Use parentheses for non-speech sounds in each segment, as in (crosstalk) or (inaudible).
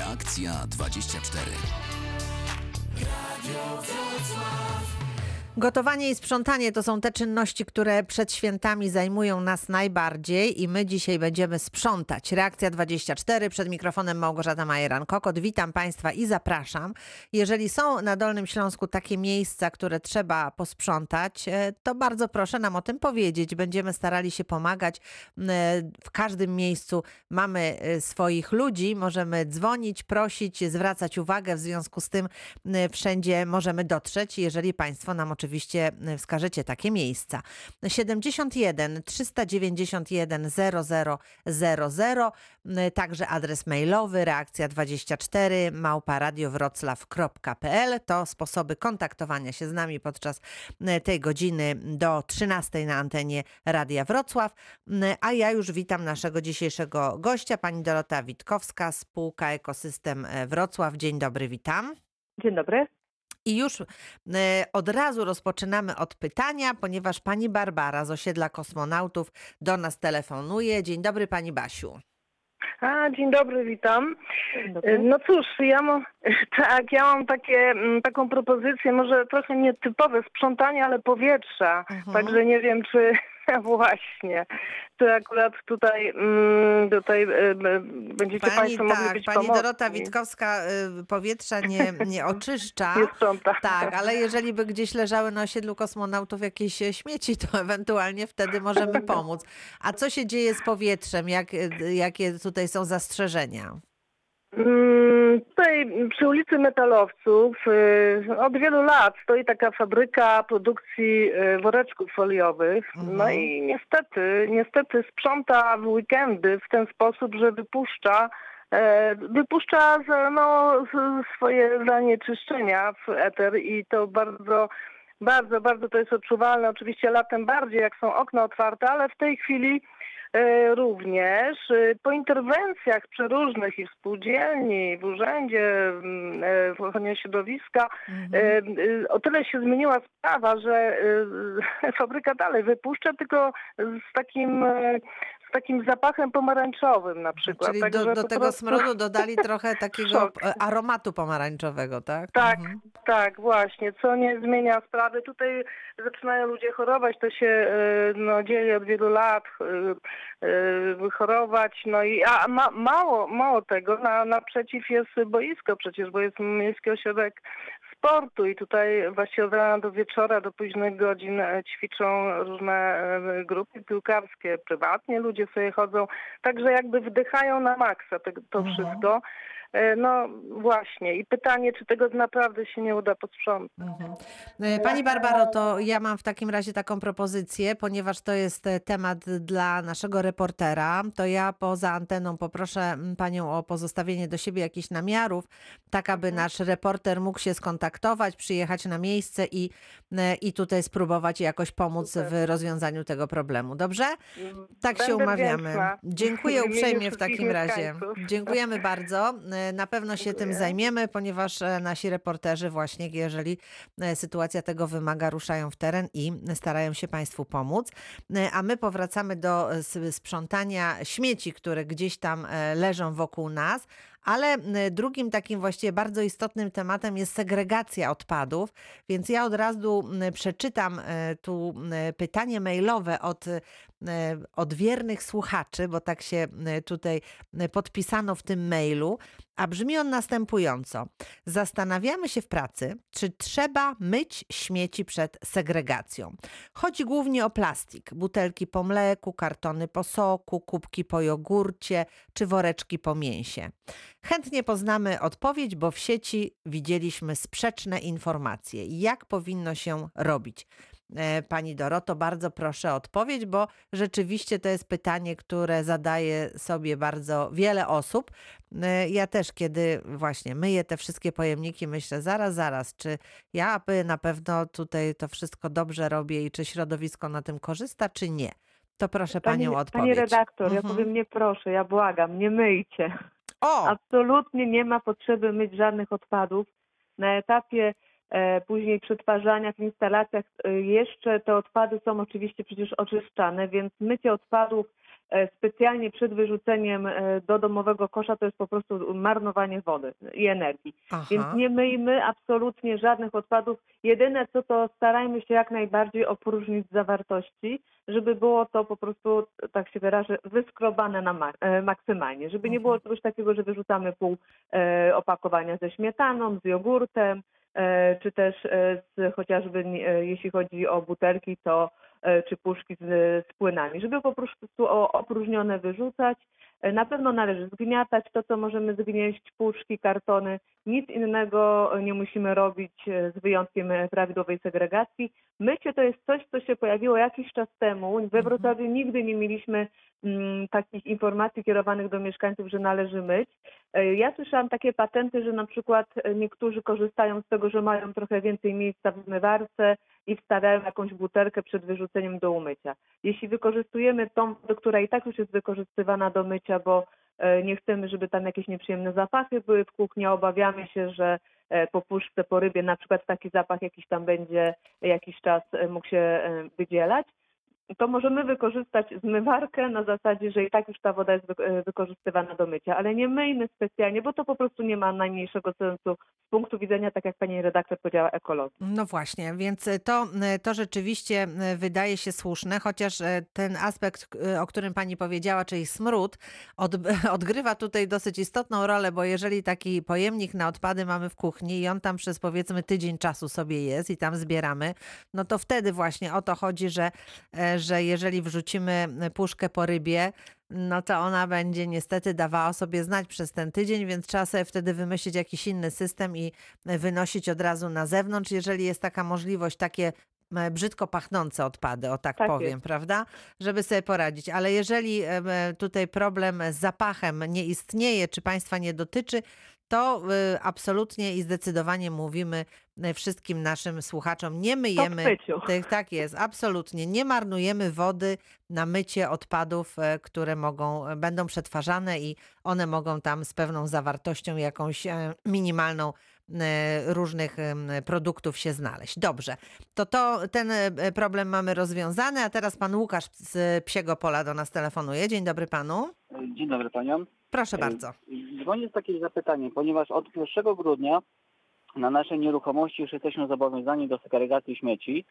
Reakcja 24. Gotowanie i sprzątanie to są te czynności, które przed świętami zajmują nas najbardziej i my dzisiaj będziemy sprzątać. Reakcja 24 przed mikrofonem Małgorzata Majeran-Kokot. Witam Państwa i zapraszam. Jeżeli są na Dolnym Śląsku takie miejsca, które trzeba posprzątać, e, to bardzo proszę nam o tym powiedzieć. Będziemy starali się pomagać. E, W każdym miejscu mamy e, swoich ludzi, możemy dzwonić, prosić, zwracać uwagę. W związku z tym wszędzie możemy dotrzeć, jeżeli Państwo nam oczywiście wskażecie takie miejsca. 71 391 0000, także adres mailowy reakcja 24 małparadiowroclaw.pl to sposoby kontaktowania się z nami podczas tej godziny do 13 na antenie Radia Wrocław. A ja już witam naszego dzisiejszego gościa, pani Dorota Witkowska, spółka Ekosystem Wrocław. Dzień dobry, witam. Dzień dobry. I już e, od razu rozpoczynamy od pytania, ponieważ pani Barbara z osiedla kosmonautów do nas telefonuje. Dzień dobry, pani Basiu. A, dzień dobry, witam. Dzień dobry. No cóż, ja mam, (laughs) tak, ja mam takie, mm, taką propozycję, może trochę nietypowe sprzątanie, ale powietrza. Mhm. Także nie wiem, czy (laughs) właśnie, czy akurat tutaj, mm, tutaj e, będziecie Pani, Państwo mogli tak, być pani pomocni. Dorota Witkowska y, powietrza nie, nie (laughs) oczyszcza. Sprząta. Tak, ale jeżeli by gdzieś leżały na osiedlu kosmonautów jakieś e, śmieci, to (laughs) ewentualnie wtedy możemy pomóc. A co się dzieje z powietrzem? Jak, y, jakie tutaj są zastrzeżenia? Mm, Tutaj przy ulicy Metalowców y, od wielu lat stoi taka fabryka produkcji y, woreczków foliowych. Mhm. No i niestety, niestety sprząta w weekendy w ten sposób, że wypuszcza e, wypuszcza no, swoje zanieczyszczenia w eter i to bardzo bardzo, bardzo to jest odczuwalne. Oczywiście latem bardziej, jak są okna otwarte, ale w tej chwili również e, po interwencjach przeróżnych i w spółdzielni, w urzędzie, mm, e, w ochronie środowiska, Mhm. e, e, o tyle się zmieniła sprawa, że e, (laughs) fabryka dalej wypuszcza, tylko z takim, e, z takim zapachem pomarańczowym na przykład. Czyli Także do, do tego prostu- smrodu dodali (laughs) trochę takiego e, aromatu pomarańczowego, tak? Tak, Mhm. tak, właśnie, co nie zmienia sprawy. Tutaj zaczynają ludzie chorować, to się e, no, dzieje od wielu lat, e, chorować, no i a ma, mało, mało tego, na, naprzeciw jest boisko przecież, bo jest Miejski Ośrodek Sportu i tutaj właśnie od rana do wieczora, do późnych godzin e, ćwiczą różne e, grupy piłkarskie, prywatnie ludzie sobie chodzą, także jakby wdychają na maksa te, to Mhm. wszystko. E, No właśnie i pytanie, czy tego naprawdę się nie uda posprzątać. Mhm. E, Pani Barbaro, to ja mam w takim razie taką propozycję, ponieważ to jest e, temat dla naszego reportera, to ja poza anteną poproszę panią o pozostawienie do siebie jakichś namiarów, tak aby nasz reporter mógł się skontaktować, przyjechać na miejsce i, i tutaj spróbować jakoś pomóc w rozwiązaniu tego problemu. Dobrze? Tak się Będę umawiamy. wdzięczna. Dziękuję (laughs) uprzejmie w takim razie. Dziękujemy bardzo. E, Na pewno się tym Dziękuję. zajmiemy, ponieważ e, nasi reporterzy właśnie, jeżeli e, sytuacja tego wymaga, ruszają w teren i starają się Państwu pomóc. A my powracamy do sprzątania śmieci, które gdzieś tam leżą wokół nas. Ale drugim takim właściwie bardzo istotnym tematem jest segregacja odpadów, więc ja od razu przeczytam e, tu pytanie mailowe od, od wiernych słuchaczy, bo tak się tutaj podpisano w tym mailu, a brzmi on następująco. Zastanawiamy się w pracy, czy trzeba myć śmieci przed segregacją. Chodzi głównie o plastik, butelki po mleku, kartony po soku, kubki po jogurcie czy woreczki po mięsie. Chętnie poznamy odpowiedź, bo w sieci widzieliśmy sprzeczne informacje. Jak powinno się robić? E, Pani Doroto, bardzo proszę o odpowiedź, bo rzeczywiście to jest pytanie, które zadaje sobie bardzo wiele osób. E, Ja też, kiedy właśnie myję te wszystkie pojemniki, myślę, zaraz, zaraz, czy ja by na pewno tutaj to wszystko dobrze robię i czy środowisko na tym korzysta, czy nie? To proszę Panią o Pani odpowiedź. redaktor, ja Mhm. powiem nie proszę, ja błagam, nie myjcie. O! Absolutnie nie ma potrzeby myć żadnych odpadów. Na etapie e, później przetwarzania w instalacjach e, jeszcze te odpady są oczywiście przecież oczyszczane, więc mycie odpadów specjalnie przed wyrzuceniem e, do domowego kosza to jest po prostu marnowanie wody i energii. Więc Aha. nie myjmy absolutnie żadnych odpadów. Jedyne co to starajmy się jak najbardziej opróżnić zawartości, żeby było to po prostu, tak się wyrażę, wyskrobane na e, maksymalnie. Żeby nie było Mhm. czegoś takiego, że wyrzucamy pół e, opakowania ze śmietaną, z jogurtem, e, czy też e, z, chociażby e, jeśli chodzi o butelki, to e, czy puszki z, z płynami, żeby po prostu opróżnione wyrzucać. E, Na pewno należy zgniatać to, co możemy zgnieść, puszki, kartony. Nic innego nie musimy robić e, z wyjątkiem e, prawidłowej segregacji. Mycie to jest coś, co się pojawiło jakiś czas temu. We Mhm. Wrocławiu nigdy nie mieliśmy mm, takich informacji kierowanych do mieszkańców, że należy myć. E, Ja słyszałam takie patenty, że na przykład e, niektórzy korzystają z tego, że mają trochę więcej miejsca w zmywarce i wstawiają jakąś butelkę przed wyrzuceniem do umycia. Jeśli wykorzystujemy tą która i tak już jest wykorzystywana do mycia, bo e, nie chcemy, żeby tam jakieś nieprzyjemne zapachy były w kuchni, obawiamy się, że e, po puszce, po rybie na przykład taki zapach jakiś tam będzie jakiś czas e, mógł się wydzielać, to możemy wykorzystać zmywarkę na zasadzie, że i tak już ta woda jest e, wykorzystywana do mycia, ale nie myjmy specjalnie, bo to po prostu nie ma najmniejszego sensu z punktu widzenia, tak jak pani redaktor powiedziała, ekologii. No właśnie, więc to, to rzeczywiście wydaje się słuszne, chociaż e, ten aspekt, e, o którym pani powiedziała, czyli smród, od, (laughs) odgrywa tutaj dosyć istotną rolę, bo jeżeli taki pojemnik na odpady mamy w kuchni i on tam przez powiedzmy tydzień czasu sobie jest i tam zbieramy, no to wtedy właśnie o to chodzi, że, e, że jeżeli wrzucimy puszkę po rybie, no to ona będzie niestety dawała o sobie znać przez ten tydzień, więc trzeba sobie wtedy wymyślić jakiś inny system i wynosić od razu na zewnątrz, jeżeli jest taka możliwość, takie brzydko pachnące odpady, o tak, Tak powiem, jest. prawda? Żeby sobie poradzić. Ale jeżeli tutaj problem z zapachem nie istnieje, czy państwa nie dotyczy, to y, absolutnie i zdecydowanie mówimy y, wszystkim naszym słuchaczom, nie myjemy myciu. (laughs) tych, tak jest, absolutnie, nie marnujemy wody na mycie odpadów, e, które mogą, e, będą przetwarzane i one mogą tam z pewną zawartością jakąś e, minimalną różnych produktów się znaleźć. Dobrze, to, to ten problem mamy rozwiązany, a teraz pan Łukasz z Psiego Pola do nas telefonuje. Dzień dobry panu. Dzień dobry paniom. Proszę bardzo. Dzwonię z takim zapytaniem, ponieważ od 1 grudnia na naszej nieruchomości już jesteśmy zobowiązani do segregacji śmieci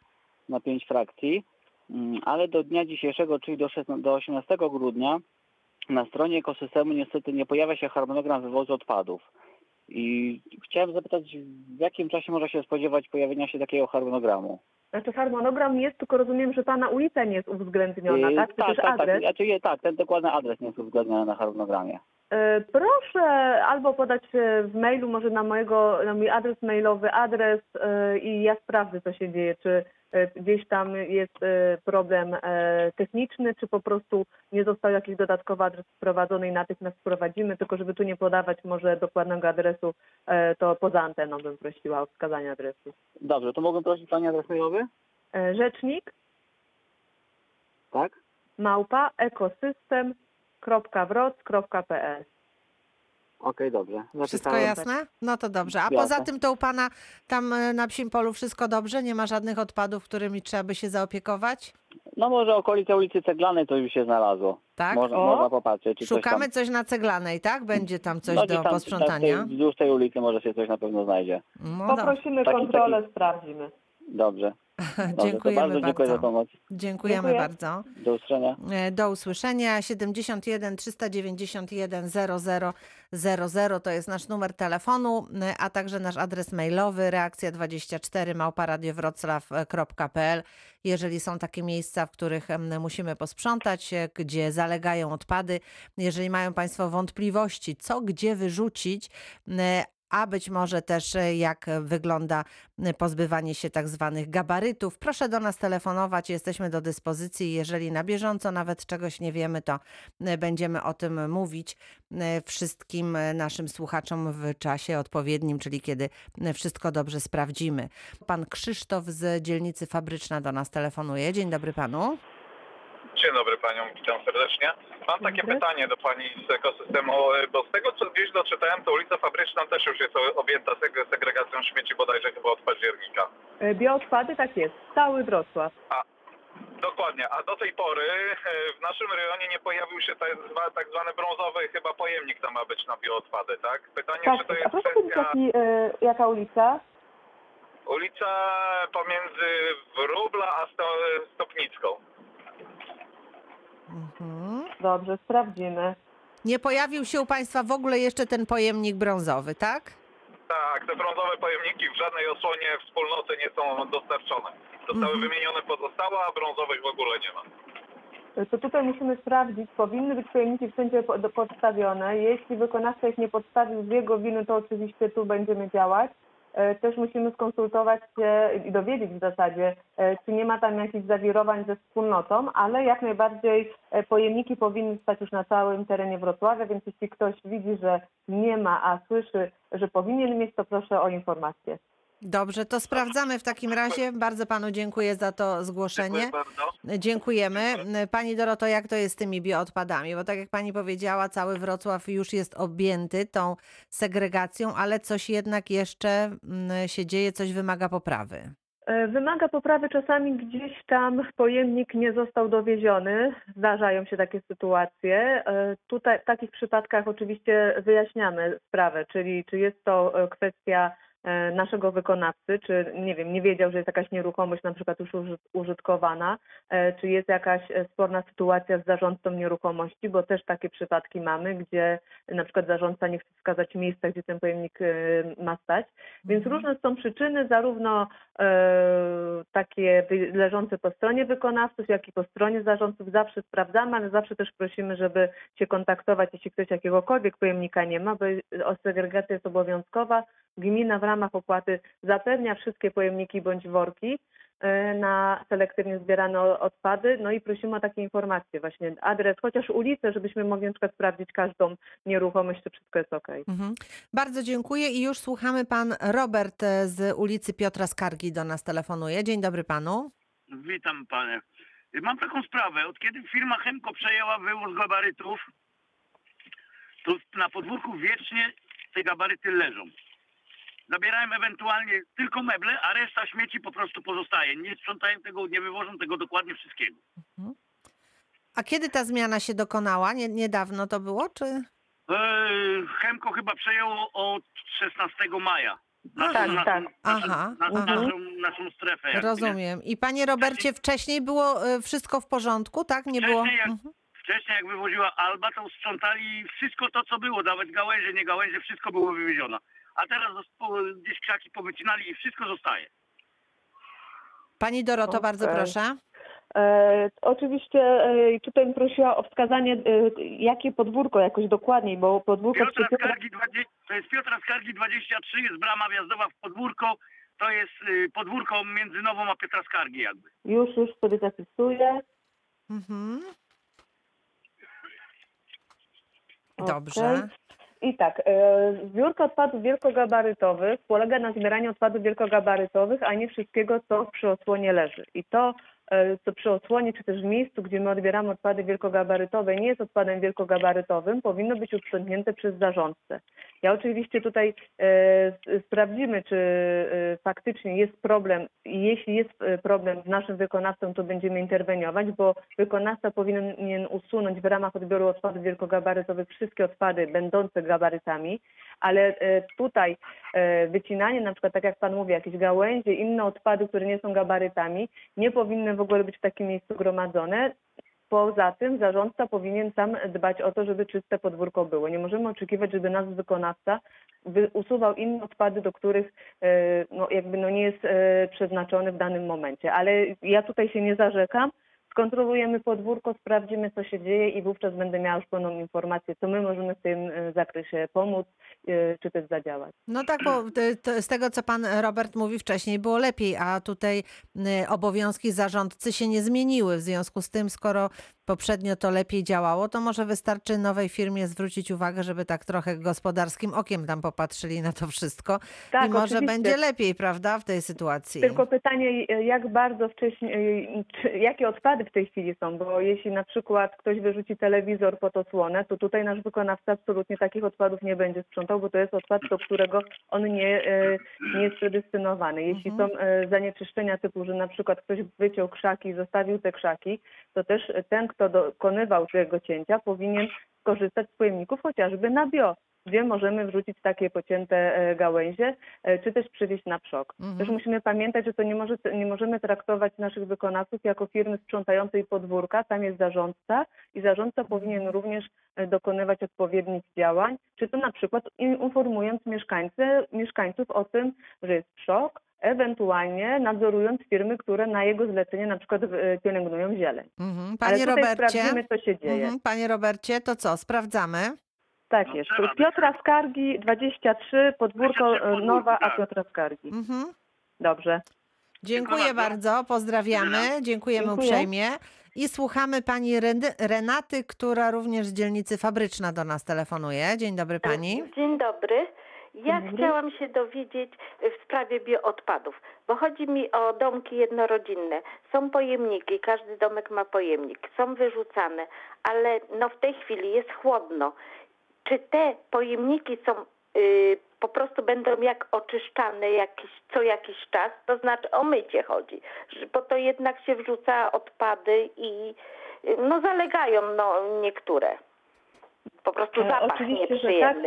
na 5 frakcji, mm, ale do dnia dzisiejszego, czyli do, 16, do 18 grudnia na stronie ekosystemu niestety nie pojawia się harmonogram wywozu odpadów. I chciałem zapytać, w jakim czasie można się spodziewać pojawienia się takiego harmonogramu? Znaczy harmonogram jest, tylko rozumiem, że pana ulica nie jest uwzględniona, E, tak? Tak, tak, tak. adres? Znaczy, je- tak, ten dokładny adres nie jest uwzględniony na harmonogramie. E, Proszę albo podać e, w mailu, może na mojego, na mój adres mailowy, adres i ja sprawdzę, co się dzieje, czy gdzieś tam jest e, problem e, techniczny, czy po prostu nie został jakiś dodatkowy adres wprowadzony i natychmiast wprowadzimy, tylko żeby tu nie podawać może dokładnego adresu, e, to poza anteną bym prosiła o wskazanie adresu. Dobrze, to mogę prosić pani adres mailowy? E, Rzecznik Tak? małpa ekosystem.wroc.pl Okej, dobrze. Wszystko jasne? No to dobrze. A Jasne. poza tym to u pana tam e, na Psim Polu wszystko dobrze? Nie ma żadnych odpadów, którymi trzeba by się zaopiekować? No może okolice ulicy Ceglanej coś by się znalazło. Tak? Można, O. można popatrzeć. Czy Szukamy coś coś na ceglanej, tak? Będzie tam coś no, do tam, posprzątania? tam tej- Wzdłuż tej ulicy może się coś na pewno znajdzie. No. Poprosimy Taki- kontrolę, sprawdzimy. Dobrze. Dobrze, Dziękujemy bardzo dziękuję za bardzo. pomoc. Dziękujemy Dziękuję. bardzo. Do usłyszenia. E, Do usłyszenia 71 391 00 00 to jest nasz numer telefonu, e, a także nasz adres mailowy reakcja24 małparadiowroclaw.pl. Jeżeli są takie miejsca, w których musimy posprzątać, e, gdzie zalegają odpady, jeżeli mają Państwo wątpliwości, co gdzie wyrzucić, a być może też e, jak wygląda e, pozbywanie się tak zwanych gabarytów. Proszę do nas telefonować, jesteśmy do dyspozycji. Jeżeli na bieżąco nawet czegoś nie wiemy, to e, będziemy o tym mówić wszystkim naszym słuchaczom w czasie odpowiednim, czyli kiedy wszystko dobrze sprawdzimy. Pan Krzysztof z dzielnicy Fabryczna do nas telefonuje. Dzień dobry panu. Dzień dobry panią, witam serdecznie. Mam takie Dobry. pytanie do pani z ekosystemu, e, bo z tego co gdzieś doczytałem, to ulica Fabryczna też już jest objęta seg- segregacją śmieci bodajże chyba od października. E, Bioodpady, tak jest, cały Wrocław. Dokładnie, a do tej pory e, w naszym rejonie nie pojawił się tak, tak zwany brązowy chyba pojemnik tam ma być na bioodpady, tak? Pytanie, czy to Tak, jest a proszę kwestia jaki, e, jaka ulica? ulica pomiędzy Wróbla a Sto, Stopnicką. Mhm. Dobrze, sprawdzimy. Nie pojawił się u Państwa w ogóle jeszcze ten pojemnik brązowy, tak? Tak, te brązowe pojemniki w żadnej osłonie wspólnoty nie są dostarczone. Zostały Mhm. wymienione pozostałe, a brązowych w ogóle nie ma. To tutaj musimy sprawdzić, powinny być pojemniki wszędzie po- do- podstawione. Jeśli wykonawca ich nie podstawił z jego winy, to oczywiście tu będziemy działać. E, Też musimy skonsultować się i dowiedzieć w zasadzie, e, czy nie ma tam jakichś zawirowań ze wspólnotą, ale jak najbardziej e, pojemniki powinny stać już na całym terenie Wrocławia, więc jeśli ktoś widzi, że nie ma, a słyszy, że powinien mieć, to proszę o informację. Dobrze, to sprawdzamy w takim razie. Bardzo Panu dziękuję za to zgłoszenie. Dziękuję bardzo. Dziękujemy. Pani Doroto, jak to jest z tymi bioodpadami? Bo tak jak pani powiedziała, cały Wrocław już jest objęty tą segregacją, ale coś jednak jeszcze mm, się dzieje, coś wymaga poprawy. E, Wymaga poprawy czasami gdzieś tam pojemnik nie został dowieziony. Zdarzają się takie sytuacje. E, Tutaj w takich przypadkach oczywiście wyjaśniamy sprawę, czyli czy jest to e, kwestia naszego wykonawcy, czy nie wiem, nie wiedział, że jest jakaś nieruchomość na przykład już uży- użytkowana, e, czy jest jakaś e, sporna sytuacja z zarządcą nieruchomości, bo też takie przypadki mamy, gdzie na przykład zarządca nie chce wskazać miejsca, gdzie ten pojemnik e, ma stać. Więc Mhm. różne są przyczyny, zarówno e, takie leżące po stronie wykonawców, jak i po stronie zarządców. Zawsze sprawdzamy, ale zawsze też prosimy, żeby się kontaktować, jeśli ktoś jakiegokolwiek pojemnika nie ma, bo segregacja jest obowiązkowa. Gmina w ramach opłaty zapewnia wszystkie pojemniki bądź worki e, na selektywnie zbierane odpady. No i prosimy o takie informacje, właśnie adres, chociaż ulicę, żebyśmy mogli na przykład sprawdzić każdą nieruchomość, czy wszystko jest okej. Mhm. Bardzo dziękuję i już słuchamy. Pan Robert e, z ulicy Piotra Skargi do nas telefonuje. Dzień dobry panu. Witam panie. Mam taką sprawę. Od kiedy firma Chemko przejęła wywóz gabarytów, to na podwórku wiecznie te gabaryty leżą. Zabierają ewentualnie tylko meble, a reszta śmieci po prostu pozostaje. Nie sprzątają tego, nie wywożą tego dokładnie wszystkiego. A kiedy ta zmiana się dokonała? Nie, niedawno to było, czy? Eee, Chemko chyba przejęło od 16 maja. Aha. Tak, naszą, tak. Naszą, Aha, na, aha. naszą, naszą strefę. Rozumiem. I panie Robercie, wcześniej było e, wszystko w porządku, tak? Nie było. Wcześniej jak- Mhm. Wcześniej jak wywoziła Alba, to sprzątali wszystko to, co było, nawet gałęzie, nie gałęzie, wszystko było wywiezione. A teraz gdzieś krzaki powycinali i wszystko zostaje. Pani Doroto, Okej. bardzo proszę. E, oczywiście e, tutaj bym prosiła o wskazanie, e, jakie podwórko jakoś dokładniej, bo podwórko... Piotra przy- Skargi, 20, to jest Piotra Skargi 23, jest brama wjazdowa w podwórko, to jest y, podwórko między Nową a Piotra Skargi jakby. Już, już sobie zapisuję. Mhm. Dobrze. I tak, e, zbiórka odpadów wielkogabarytowych polega na zbieraniu odpadów wielkogabarytowych, a nie wszystkiego, co przy osłonie leży. I to, co przy osłonie, czy też w miejscu, gdzie my odbieramy odpady wielkogabarytowe, nie jest odpadem wielkogabarytowym, powinno być uprzątnięte przez zarządcę. Ja oczywiście tutaj e, sprawdzimy, czy e, faktycznie jest problem. Jeśli jest e, problem z naszym wykonawcą, to będziemy interweniować, bo wykonawca powinien usunąć w ramach odbioru odpadów wielkogabarytowych wszystkie odpady będące gabarytami, ale e, tutaj e, wycinanie, na przykład tak jak Pan mówi, jakieś gałęzie, inne odpady, które nie są gabarytami, nie powinny w ogóle być w takim miejscu gromadzone. Poza tym zarządca powinien sam dbać o to, żeby czyste podwórko było. Nie możemy oczekiwać, żeby nasz wykonawca wy- usuwał inne odpady, do których e, no, jakby no nie jest e, przeznaczony w danym momencie. Ale ja tutaj się nie zarzekam. Skontrolujemy podwórko, sprawdzimy, co się dzieje i wówczas będę miała już pełną informację, co my możemy w tym e, zakresie pomóc, e, czy też zadziałać. No tak, bo z tego, co pan Robert mówi wcześniej, było lepiej, a tutaj y, obowiązki zarządcy się nie zmieniły. W związku z tym, skoro poprzednio to lepiej działało, to może wystarczy nowej firmie zwrócić uwagę, żeby tak trochę gospodarskim okiem tam popatrzyli na to wszystko Tak, i może oczywiście. będzie lepiej, prawda, w tej sytuacji. Tylko pytanie, jak bardzo wcześniej, czy, jakie odpady w tej chwili są, bo jeśli na przykład ktoś wyrzuci telewizor pod osłonę, to tutaj nasz wykonawca absolutnie takich odpadów nie będzie sprzątał, bo to jest odpad, do którego on nie, e, nie jest predestynowany. Jeśli Mhm. są e, zanieczyszczenia typu, że na przykład ktoś wyciął krzaki i zostawił te krzaki, to też ten, kto dokonywał tego cięcia, powinien korzystać z pojemników chociażby na bio, gdzie możemy wrzucić takie pocięte e, gałęzie, e, czy też przywieźć na przok. Mhm. Też musimy pamiętać, że to nie, może, nie możemy traktować naszych wykonawców jako firmy sprzątającej podwórka. Tam jest zarządca i zarządca powinien również e, dokonywać odpowiednich działań, czy to na przykład informując mieszkańcy, mieszkańców o tym, że jest przok, ewentualnie nadzorując firmy, które na jego zlecenie na przykład pielęgnują zieleń. Mhm. Ale Panie tutaj Robercie, sprawdzimy, co się dzieje. mhm. Panie Robercie, to co, sprawdzamy? Tak No, jest. Piotra Skargi 23, podwórko 23 e, podwórko, Nowa, a tak. Piotra Skargi. Mhm. Dobrze. Dziękuję Dziękuję bardzo, bardzo. pozdrawiamy, dziękujemy Dziękuję. uprzejmie. I słuchamy pani Renaty, która również z dzielnicy Fabryczna do nas telefonuje. Dzień dobry pani. Dzień dobry. Ja chciałam się dowiedzieć w sprawie bioodpadów, bo chodzi mi o domki jednorodzinne. Są pojemniki, każdy domek ma pojemnik, są wyrzucane, ale no w tej chwili jest chłodno. Czy te pojemniki są y, po prostu będą jak oczyszczane jakiś, co jakiś czas, to znaczy o mycie chodzi, bo to jednak się wrzuca odpady i y, no zalegają no niektóre. Po prostu E, zapach Oczywiście, że tak.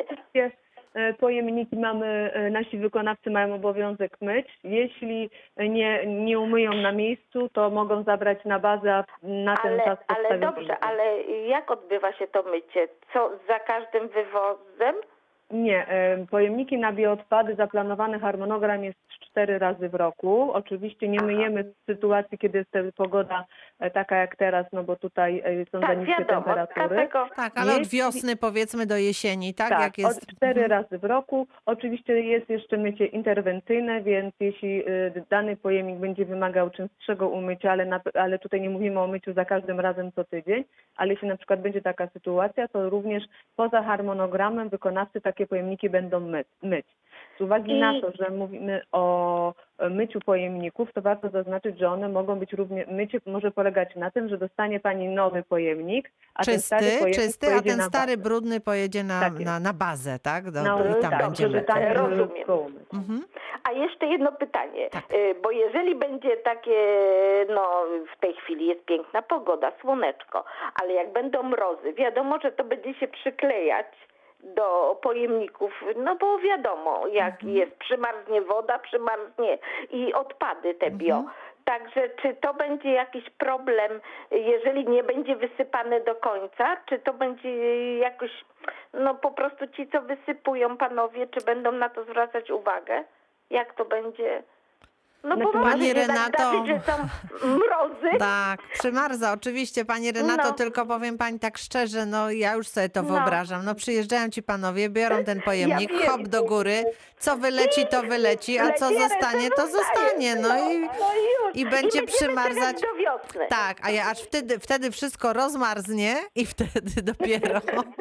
E, pojemniki mamy, e, nasi wykonawcy mają obowiązek myć. Jeśli nie, nie umyją na miejscu, to mogą zabrać na bazę, a na ten Ale, czas ale dobrze, inny. ale jak odbywa się to mycie? Co za każdym wywozem? Nie, e, pojemniki na bioodpady zaplanowany harmonogram jest cztery razy w roku. Oczywiście nie myjemy w sytuacji, kiedy jest pogoda taka jak teraz, no bo tutaj e, są za Tak, niskie wiadomo. temperatury. Tak, ale od wiosny powiedzmy do jesieni, tak? Tak, Jak jest... od cztery razy w roku. Oczywiście jest jeszcze mycie interwencyjne, więc jeśli y, dany pojemnik będzie wymagał częstszego umycia, ale, na, ale tutaj nie mówimy o myciu za każdym razem co tydzień, ale jeśli na przykład będzie taka sytuacja, to również poza harmonogramem wykonawcy takie pojemniki będą my, myć. Z uwagi I- na to, że mówimy o e, myciu pojemników, to warto zaznaczyć, że one mogą być również, mycie może polegać na tym, że dostanie Pani nowy pojemnik, a ten stary Czysty, pojemnik czysty, a ten stary bazę. brudny pojedzie na, Tak na, na bazę, tak? Do, No, I tam tak, będzie tam Rozumiem. Mhm. A jeszcze jedno pytanie, Tak. Y, bo jeżeli będzie takie, no w tej chwili jest piękna pogoda, słoneczko, ale jak będą mrozy, wiadomo, że to będzie się przyklejać do pojemników, no bo wiadomo, jak Mhm. jest, przymarznie woda, przymarznie i odpady te bio. Mhm. Także czy to będzie jakiś problem, jeżeli nie będzie wysypane do końca, czy to będzie jakoś, no po prostu ci, co wysypują panowie, czy będą na to zwracać uwagę? Jak to będzie? No bo Pani tak Renato- zdarzyć, że są mrozy. (laughs) Tak, przymarza oczywiście. Pani Renato, No. tylko powiem Pani tak szczerze, no ja już sobie to No. wyobrażam. No przyjeżdżają Ci Panowie, biorą ten pojemnik, wiem. hop do góry, co wyleci, to wyleci, a co zostanie, to zostanie. No i, no już. i będzie przymarzać. Tak, a ja aż wtedy, wtedy wszystko rozmarznie i (laughs) wtedy dopiero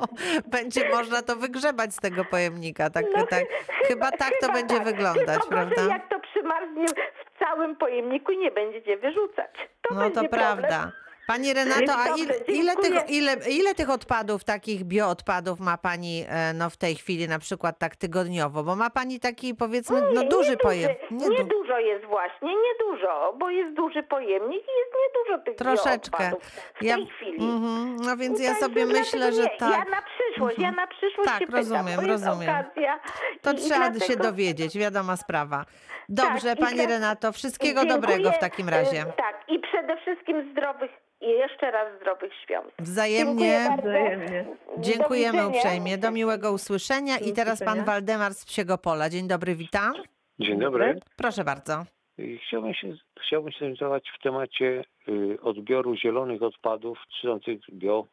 (laughs) będzie można to wygrzebać z tego pojemnika. Tak, No, tak. Chyba tak to będzie tak. wyglądać, prawda? Jak to przymarznie w całym pojemniku nie będziecie wyrzucać. To No to problem. Pani Renato, a ile, ile, tych, ile, ile tych odpadów, takich bioodpadów ma Pani e, no, w tej chwili na przykład tak tygodniowo? Bo ma Pani taki powiedzmy no, duży pojemnik. Nie, du- dużo jest właśnie, nie dużo, bo jest duży pojemnik i jest niedużo tych Troszeczkę. bioodpadów w Ja- tej chwili. Mhm, No więc ja Także sobie myślę, że nie. tak. Ja na przyszłość, ja na przyszłość Tak, się pytam, rozumiem, bo jest rozumiem. okazja. To i, i trzeba się dlatego- dowiedzieć, wiadoma sprawa. Dobrze, Tak, i Pani tak- Renato, wszystkiego Dziękuję, dobrego w takim razie. y, Tak, i przede wszystkim zdrowych, i jeszcze raz zdrowych świąt. Wzajemnie. Wzajemnie. Dziękujemy uprzejmie. Do miłego usłyszenia. I teraz Pan. Waldemar z Psiego Pola. Dzień dobry, witam. Dzień dobry. Proszę bardzo. Y, Chciałbym się, chciałbym się zorientować w temacie y, odbioru zielonych odpadów trzymających bio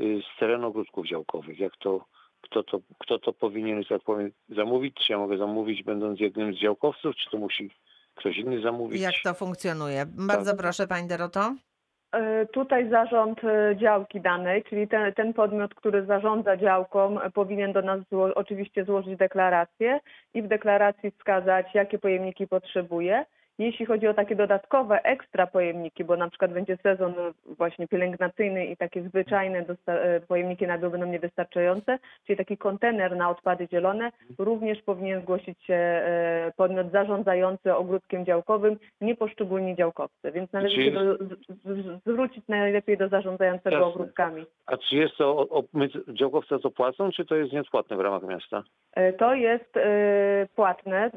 y, z terenu ogródków działkowych. Jak to, kto to, kto to powinien, że tak powiem, zamówić? Czy ja mogę zamówić będąc jednym z działkowców, czy to musi ktoś inny zamówić? Jak to funkcjonuje? Bardzo Tak. proszę, Pani Doroto. E, tutaj zarząd e, działki danej, czyli ten, ten podmiot, który zarządza działką, e, powinien do nas zło- oczywiście złożyć deklarację i w deklaracji wskazać, jakie pojemniki potrzebuje. Jeśli chodzi o takie dodatkowe, ekstra pojemniki, bo na przykład będzie sezon właśnie pielęgnacyjny i takie zwyczajne e, pojemniki na dół będą niewystarczające, czyli taki kontener na odpady zielone, również powinien zgłosić się e, podmiot zarządzający ogródkiem działkowym, nie poszczególni działkowcy. Więc należy się do, zwrócić najlepiej do zarządzającego Jasne. ogródkami. A czy jest to, o, o, działkowcy to płacą, czy to jest nieodpłatne w ramach miasta? E, To jest e, płatne,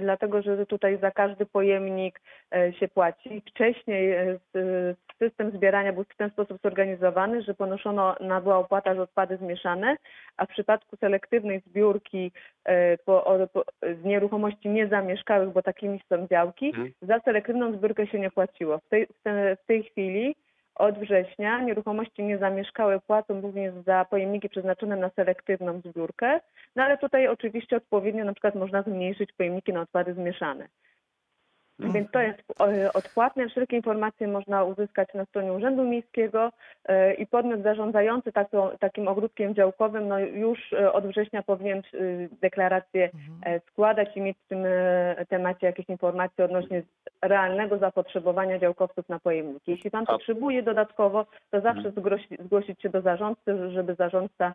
dlatego że tutaj za każdy pojemnik e, się płaci. Wcześniej e, s- system zbierania był w ten sposób zorganizowany, że ponoszono na była opłata za odpady zmieszane, a w przypadku selektywnej zbiórki e, po, o, po, z nieruchomości niezamieszkałych, bo takimi są działki, Mhm. za selektywną zbiórkę się nie płaciło. W tej, w te- w tej chwili od września nieruchomości niezamieszkałe płacą również za pojemniki przeznaczone na selektywną zbiórkę, no ale tutaj oczywiście odpowiednio na przykład można zmniejszyć pojemniki na odpady zmieszane. Więc to jest e, odpłatne. Wszelkie informacje można uzyskać na stronie Urzędu Miejskiego e, i podmiot zarządzający taką, takim ogródkiem działkowym no już e, od września powinien deklarację e, składać i mieć w tym temacie jakieś informacje odnośnie realnego zapotrzebowania działkowców na pojemniki. Jeśli Pan potrzebuje dodatkowo, to zawsze zgłosić, zgłosić się do zarządcy, żeby zarządca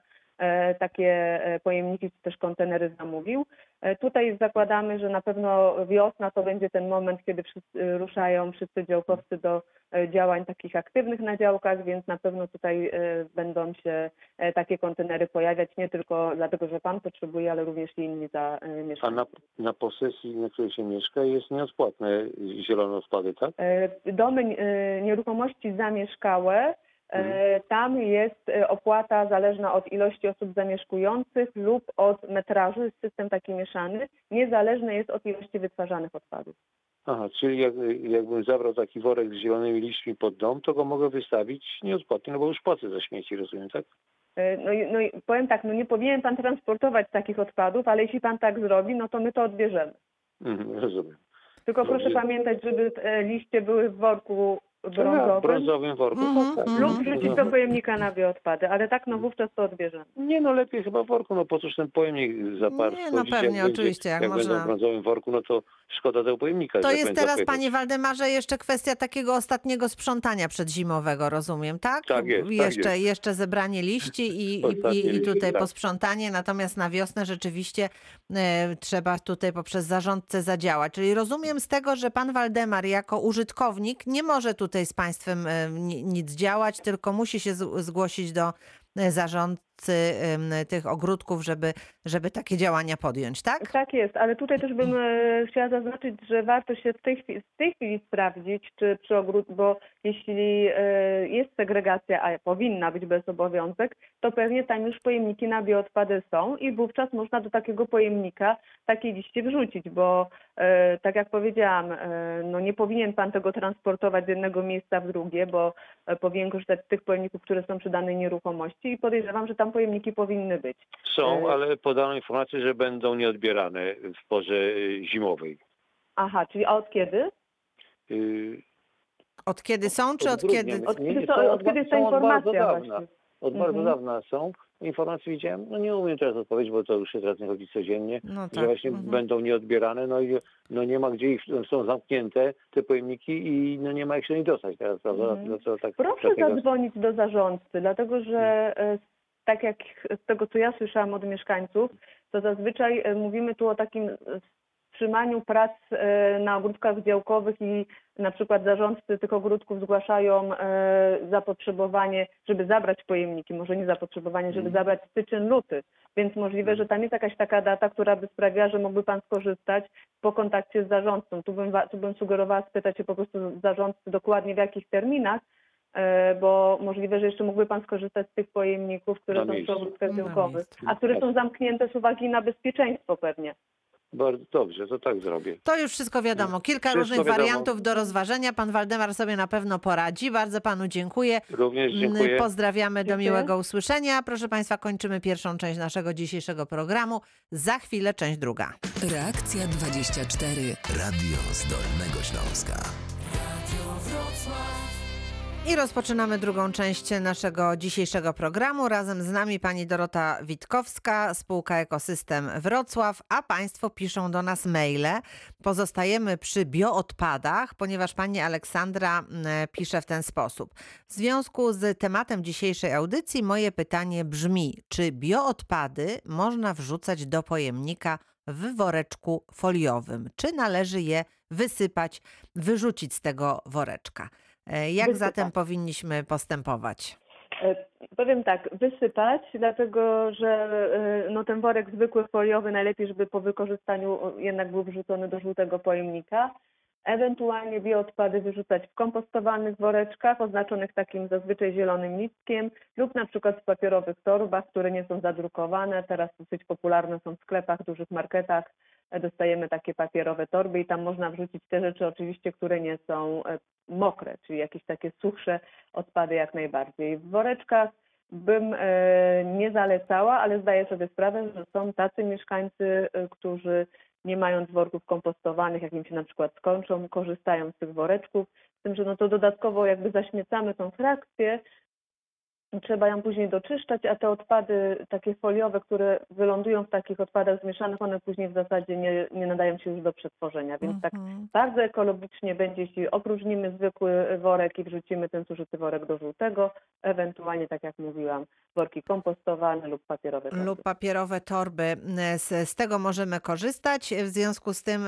takie e, pojemniki czy też kontenery zamówił. E, Tutaj zakładamy, że na pewno wiosna to będzie ten moment, kiedy wszyscy ruszają wszyscy działkowcy do e, działań takich aktywnych na działkach, więc na pewno tutaj e, będą się e, takie kontenery pojawiać, nie tylko dlatego, że Pan potrzebuje, ale również i inni za e, A na, na posesji, na której się mieszka, jest nieodpłatne zielone odpady, tak? E, Domy, e, nieruchomości zamieszkałe, e, tam jest e, opłata zależna od ilości osób zamieszkujących lub od metrażu, jest system taki mieszany, niezależny jest od ilości wytwarzanych odpadów. Aha, czyli jak, jakbym zabrał taki worek z zielonymi liśćmi pod dom, to go mogę wystawić nieodpłatnie, no bo już płacę za śmieci, rozumiem, tak? E, No i, no powiem tak, no nie powinien pan transportować takich odpadów, ale jeśli pan tak zrobi, no to my to odbierzemy. Mhm, rozumiem. Tylko Dobrze. proszę pamiętać, żeby e, liście były w worku W brązowym brązowym worku, Mhm, tak, tak. mhm. lub wrzucić do pojemnika na bioodpady, ale tak no wówczas to odbierzemy. Nie no, lepiej chyba w worku, no po cóż ten pojemnik zaparł Nie, no pewnie, jak będzie- oczywiście, jak Jak będą można. w brązowym worku, no to szkoda tego pojemnika. To jest będzie teraz, panie Waldemarze, jeszcze kwestia takiego ostatniego sprzątania przedzimowego, rozumiem, tak? Tak jest, tak Jeszcze, jest. jeszcze zebranie liści i, i, i, tutaj tak. posprzątanie, natomiast na wiosnę rzeczywiście e, trzeba tutaj poprzez zarządcę zadziałać. Czyli rozumiem z tego, że pan Waldemar jako użytkownik nie może tutaj z państwem e, ni- nic działać, tylko musi się zgłosić do e, zarządcy tych ogródków, żeby, żeby takie działania podjąć, tak? Tak jest, ale tutaj też bym e, chciała zaznaczyć, że warto się w tej chwili, w tej chwili sprawdzić, czy przy ogródku, bo jeśli jest segregacja, a powinna być bez obowiązek, to pewnie tam już pojemniki na bioodpady są i wówczas można do takiego pojemnika takie liście wrzucić, bo tak jak powiedziałam, e, no nie powinien pan tego transportować z jednego miejsca w drugie, bo e, powinien korzystać z tych pojemników, które są przy danej nieruchomości i podejrzewam, że tam pojemniki powinny być. Są, E, ale podano informację, że będą nieodbierane w porze zimowej. Aha, czyli a od kiedy? Y, Od kiedy są, czy od kiedy? Od Nie, kiedy, nie, to, są od kiedy jest ta są od bardzo informacja dawna. Od bardzo Mhm. dawna są. Informacje widziałem, no nie umiem teraz odpowiedzieć, bo to już się teraz nie chodzi codziennie, No że tak. właśnie mhm. będą nieodbierane, no i no nie ma gdzie ich, są zamknięte te pojemniki i no nie ma jak się nich dostać teraz, prawda? Mhm. No to tak Proszę takiego- zadzwonić do zarządcy, dlatego że e, tak jak z tego, co ja słyszałam od mieszkańców, to zazwyczaj e, mówimy tu o takim wstrzymaniu prac e, na ogródkach działkowych i na przykład zarządcy tych ogródków zgłaszają e, zapotrzebowanie, żeby zabrać pojemniki, może nie zapotrzebowanie, żeby zabrać styczeń, luty. Więc możliwe, że tam jest jakaś taka data, która by sprawiała, że mógłby Pan skorzystać po kontakcie z zarządcą. Tu bym, tu bym sugerowała spytać się po prostu zarządcy dokładnie w jakich terminach, e, bo możliwe, że jeszcze mógłby Pan skorzystać z tych pojemników, które Na są przy miejscu. ogródkach Na działkowych, a które są zamknięte z uwagi na bezpieczeństwo pewnie. Bardzo dobrze, to tak zrobię. To już wszystko wiadomo. Kilka Wszystko różnych wiadomo. wariantów do rozważenia. Pan Waldemar sobie na pewno poradzi. Bardzo panu dziękuję. Również Mm, dziękuję. Pozdrawiamy do Dziękuję. miłego usłyszenia. Proszę Państwa, kończymy pierwszą część naszego dzisiejszego programu. Za chwilę część druga. Reakcja 24. Radio z Dolnego Śląska. I rozpoczynamy drugą część naszego dzisiejszego programu. Razem z nami pani Dorota Witkowska, spółka Ekosystem Wrocław, a państwo piszą do nas maile. Pozostajemy przy bioodpadach, ponieważ pani Aleksandra mm, pisze w ten sposób. W związku z tematem dzisiejszej audycji moje pytanie brzmi, czy bioodpady można wrzucać do pojemnika w woreczku foliowym? Czy należy je wysypać, wyrzucić z tego woreczka? E, Jak Wysypać. zatem powinniśmy postępować? E, Powiem tak, wysypać, dlatego że e, no, ten worek zwykły foliowy najlepiej, żeby po wykorzystaniu jednak był wrzucony do żółtego pojemnika. Ewentualnie bioodpady wyrzucać w kompostowanych woreczkach oznaczonych takim zazwyczaj zielonym listkiem lub na przykład w papierowych torbach, które nie są zadrukowane. Teraz dosyć popularne są w sklepach, dużych marketach. Dostajemy takie papierowe torby i tam można wrzucić te rzeczy oczywiście, które nie są e, mokre, czyli jakieś takie suchsze odpady jak najbardziej. W woreczkach bym e, nie zalecała, ale zdaję sobie sprawę, że są tacy mieszkańcy, e, którzy nie mając worków kompostowanych, jak im się na przykład skończą, korzystają z tych woreczków. Z tym, że no to dodatkowo jakby zaśmiecamy tą frakcję, trzeba ją później doczyszczać, a te odpady takie foliowe, które wylądują w takich odpadach zmieszanych, one później w zasadzie nie, nie nadają się już do przetworzenia, więc tak Mhm. bardzo ekologicznie będzie, jeśli opróżnimy zwykły worek i wrzucimy ten zużyty worek do żółtego, ewentualnie, tak jak mówiłam, worki kompostowane lub papierowe. torby. lub papierowe torby. Z, z tego możemy korzystać. W związku z tym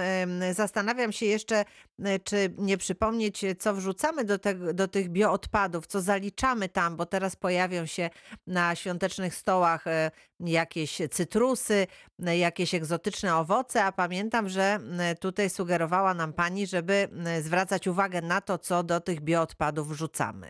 zastanawiam się jeszcze, e, czy nie przypomnieć, co wrzucamy do, te, do tych bioodpadów, co zaliczamy tam, bo teraz pojawią się na świątecznych stołach e, jakieś cytrusy, e, jakieś egzotyczne owoce, a pamiętam, że m, tutaj sugerowała nam pani, żeby zwracać uwagę na to, co do tych bioodpadów wrzucamy.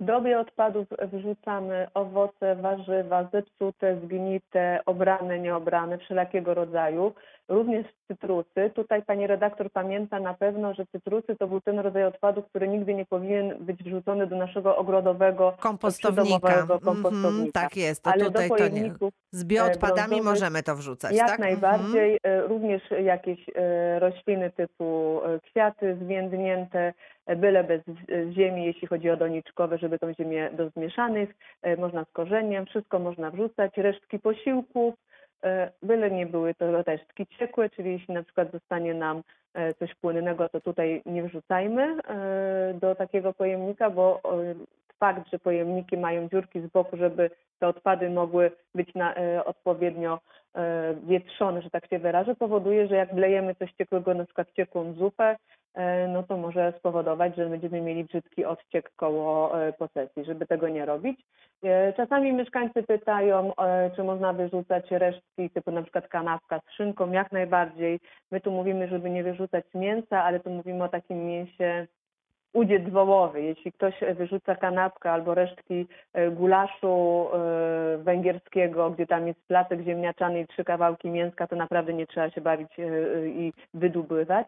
Do bioodpadów wrzucamy owoce, warzywa, zepsute, zgnite, obrane, nieobrane, wszelakiego rodzaju. Również cytrusy. Tutaj pani redaktor pamięta na pewno, że cytrusy to był ten rodzaj odpadów, który nigdy nie powinien być wrzucony do naszego ogrodowego Kompostownika. Mhm, kompostownika. tak jest, to Ale tutaj do to nie. Z bioodpadami brązowych możemy to wrzucać, Jak tak? Najbardziej. E, Również jakieś e, rośliny typu e, kwiaty zwiędnięte, e, byle bez e, ziemi, jeśli chodzi o doniczkowe, żeby tą ziemię do zmieszanych, e, można z korzeniem, wszystko można wrzucać, resztki posiłków, e, byle nie były to resztki ciekłe, czyli jeśli na przykład zostanie nam e, coś płynnego, to tutaj nie wrzucajmy e, do takiego pojemnika, bo e, fakt, że pojemniki mają dziurki z boku, żeby te odpady mogły być na, e, odpowiednio e, wietrzone, że tak się wyrażę, powoduje, że jak wlejemy coś ciekłego, na przykład ciekłą zupę, e, no to może spowodować, że będziemy mieli brzydki odciek koło e, posesji, żeby tego nie robić. Czasami mieszkańcy pytają, czy można wyrzucać resztki typu na przykład kanapka z szynką, jak najbardziej. My tu mówimy, żeby nie wyrzucać mięsa, ale tu mówimy o takim mięsie udziec wołowy. Jeśli ktoś wyrzuca kanapkę albo resztki e, gulaszu e, węgierskiego, gdzie tam jest placek ziemniaczany i trzy kawałki mięska, to naprawdę nie trzeba się bawić e, e, i wydubływać.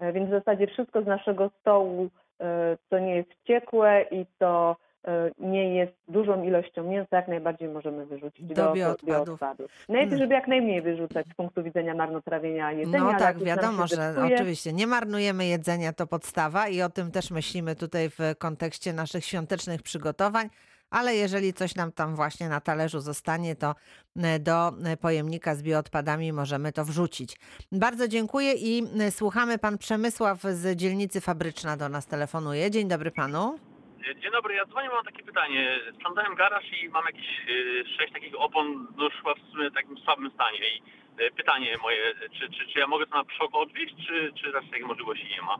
E, Więc w zasadzie wszystko z naszego stołu, e, co nie jest ciekłe i co e, nie jest dużą ilością mięsa, jak najbardziej możemy wyrzucić Do do, bioodpadów. bioodpadów. Najlepiej, żeby jak najmniej wyrzucać z punktu widzenia marnotrawienia jedzenia. No tak, wiadomo, że oczywiście nie marnujemy jedzenia, to podstawa i o tym też myślimy tutaj w kontekście naszych świątecznych przygotowań. Ale jeżeli coś nam tam właśnie na talerzu zostanie, to e, do e, pojemnika z bioodpadami możemy to wrzucić. Bardzo dziękuję i e, słuchamy. Pan Przemysław z dzielnicy Fabryczna do nas telefonuje. Dzień dobry panu. Dzień dobry, ja dzwonię, mam takie pytanie. Sprzątałem garaż i mam jakieś y, sześć takich opon do szła w sumie takim słabym stanie. I y, pytanie moje, czy, czy, czy ja mogę to na przok odwieźć, czy, czy raczej takiej możliwości nie ma?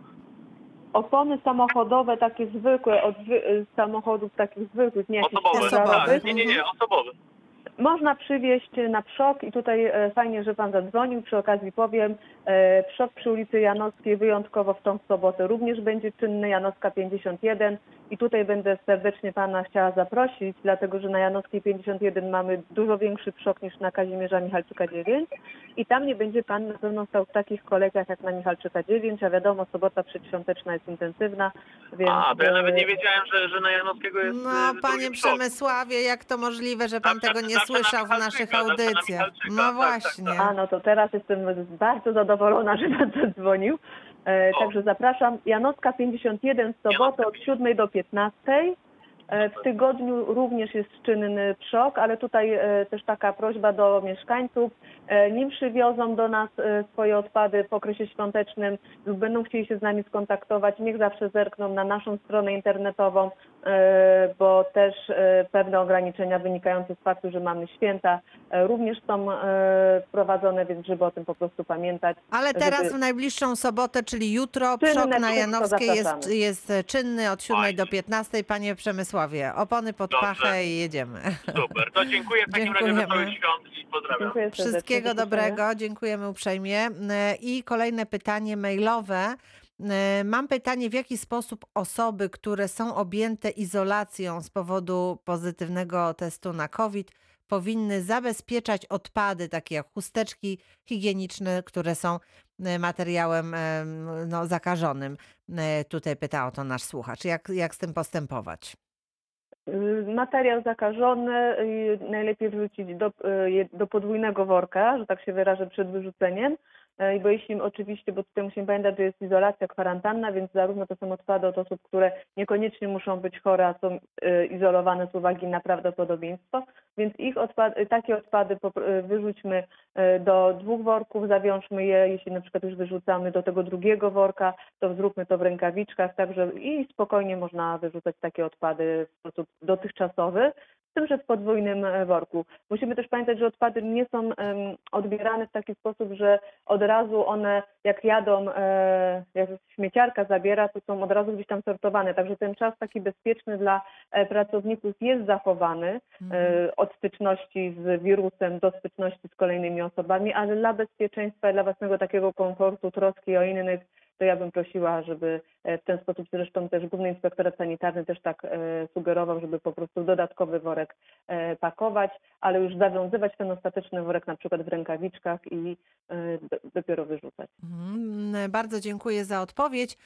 Opony samochodowe, takie zwykłe, od zwy- y, samochodów takich zwykłych, nie Osobowe, tak. Nie, nie, nie, osobowe. Można przywieźć na przok i tutaj e, fajnie, że Pan zadzwonił. Przy okazji powiem, e, przok przy ulicy Janowskiej wyjątkowo w tą sobotę również będzie czynny, Janowska 51 i tutaj będę serdecznie Pana chciała zaprosić, dlatego że na Janowskiej 51 mamy dużo większy przok niż na Kazimierza Michalczyka 9 i tam nie będzie Pan na pewno stał w takich kolejkach jak na Michalczyka 9, a wiadomo, sobota przedświąteczna jest intensywna, więc... A, to ja nawet nie e, wiedziałem, że, że na Janowskiego jest No, y, panie. Przemysławie, jak to możliwe, że pan Zawsze- tego nie słyszał w naszych audycjach? No tak, tak, właśnie. tak. A no to teraz jestem bardzo zadowolona, (laughs) że pan zadzwonił. E. Także zapraszam. Janowska 51 w sobotę od 7 do 15. E, W tygodniu również jest czynny przok, ale tutaj e, też taka prośba do mieszkańców. E, Nim przywiozą do nas e, swoje odpady po okresie świątecznym lub będą chcieli się z nami skontaktować, niech zawsze zerkną na naszą stronę internetową, bo też e, pewne ograniczenia wynikające z faktu, że mamy święta e, również są e, wprowadzone, więc żeby o tym po prostu pamiętać. Ale teraz żeby- w najbliższą sobotę, czyli jutro, przok na Janowskiej jest, jest e, czynny od 7 do Fajnie. 15. Panie Przemysławie, opony pod Dobrze. pachę i jedziemy. Super. To dziękuję w takim razie wesołych świąt i pozdrawiam. Dziękuję. Wszystkiego Do dobrego, dziękujemy uprzejmie. E, I kolejne pytanie mailowe. E, Mam pytanie, w jaki sposób osoby, które są objęte izolacją z powodu pozytywnego testu na COVID, powinny zabezpieczać odpady, takie jak chusteczki higieniczne, które są e, materiałem e, no, zakażonym. Tutaj pyta o to nasz słuchacz. Jak, jak z tym postępować? Y, Materiał zakażony najlepiej wrzucić do, y, do podwójnego worka, że tak się wyrażę, przed wyrzuceniem. Y, Bo jeśli oczywiście, bo tutaj musimy pamiętać, że jest izolacja, kwarantanna, więc zarówno to są odpady od osób, które niekoniecznie muszą być chore, a są y, izolowane z uwagi na prawdopodobieństwo, więc ich odpad, y, takie odpady y, wyrzućmy do dwóch worków, zawiążmy je, jeśli na przykład już wyrzucamy do tego drugiego worka, to zróbmy to w rękawiczkach, także i spokojnie można wyrzucać takie odpady w sposób dotychczasowy, z tym, że w podwójnym e, worku. Musimy też pamiętać, że odpady nie są odbierane w taki sposób, że od razu one jak jadą, e, jak śmieciarka zabiera, to są od razu gdzieś tam sortowane. Także ten czas taki bezpieczny dla e, pracowników jest zachowany e, od styczności z wirusem do styczności z kolejnymi osobami, ale dla bezpieczeństwa i dla własnego takiego komfortu, troski o innych, to ja bym prosiła, żeby e, w ten sposób, zresztą też Główny Inspektorat Sanitarny też tak e, sugerował, żeby po prostu dodatkowy worek e, pakować, ale już zawiązywać ten ostateczny worek na przykład w rękawiczkach i do, dopiero wyrzucać. Mhm, Bardzo dziękuję za odpowiedź.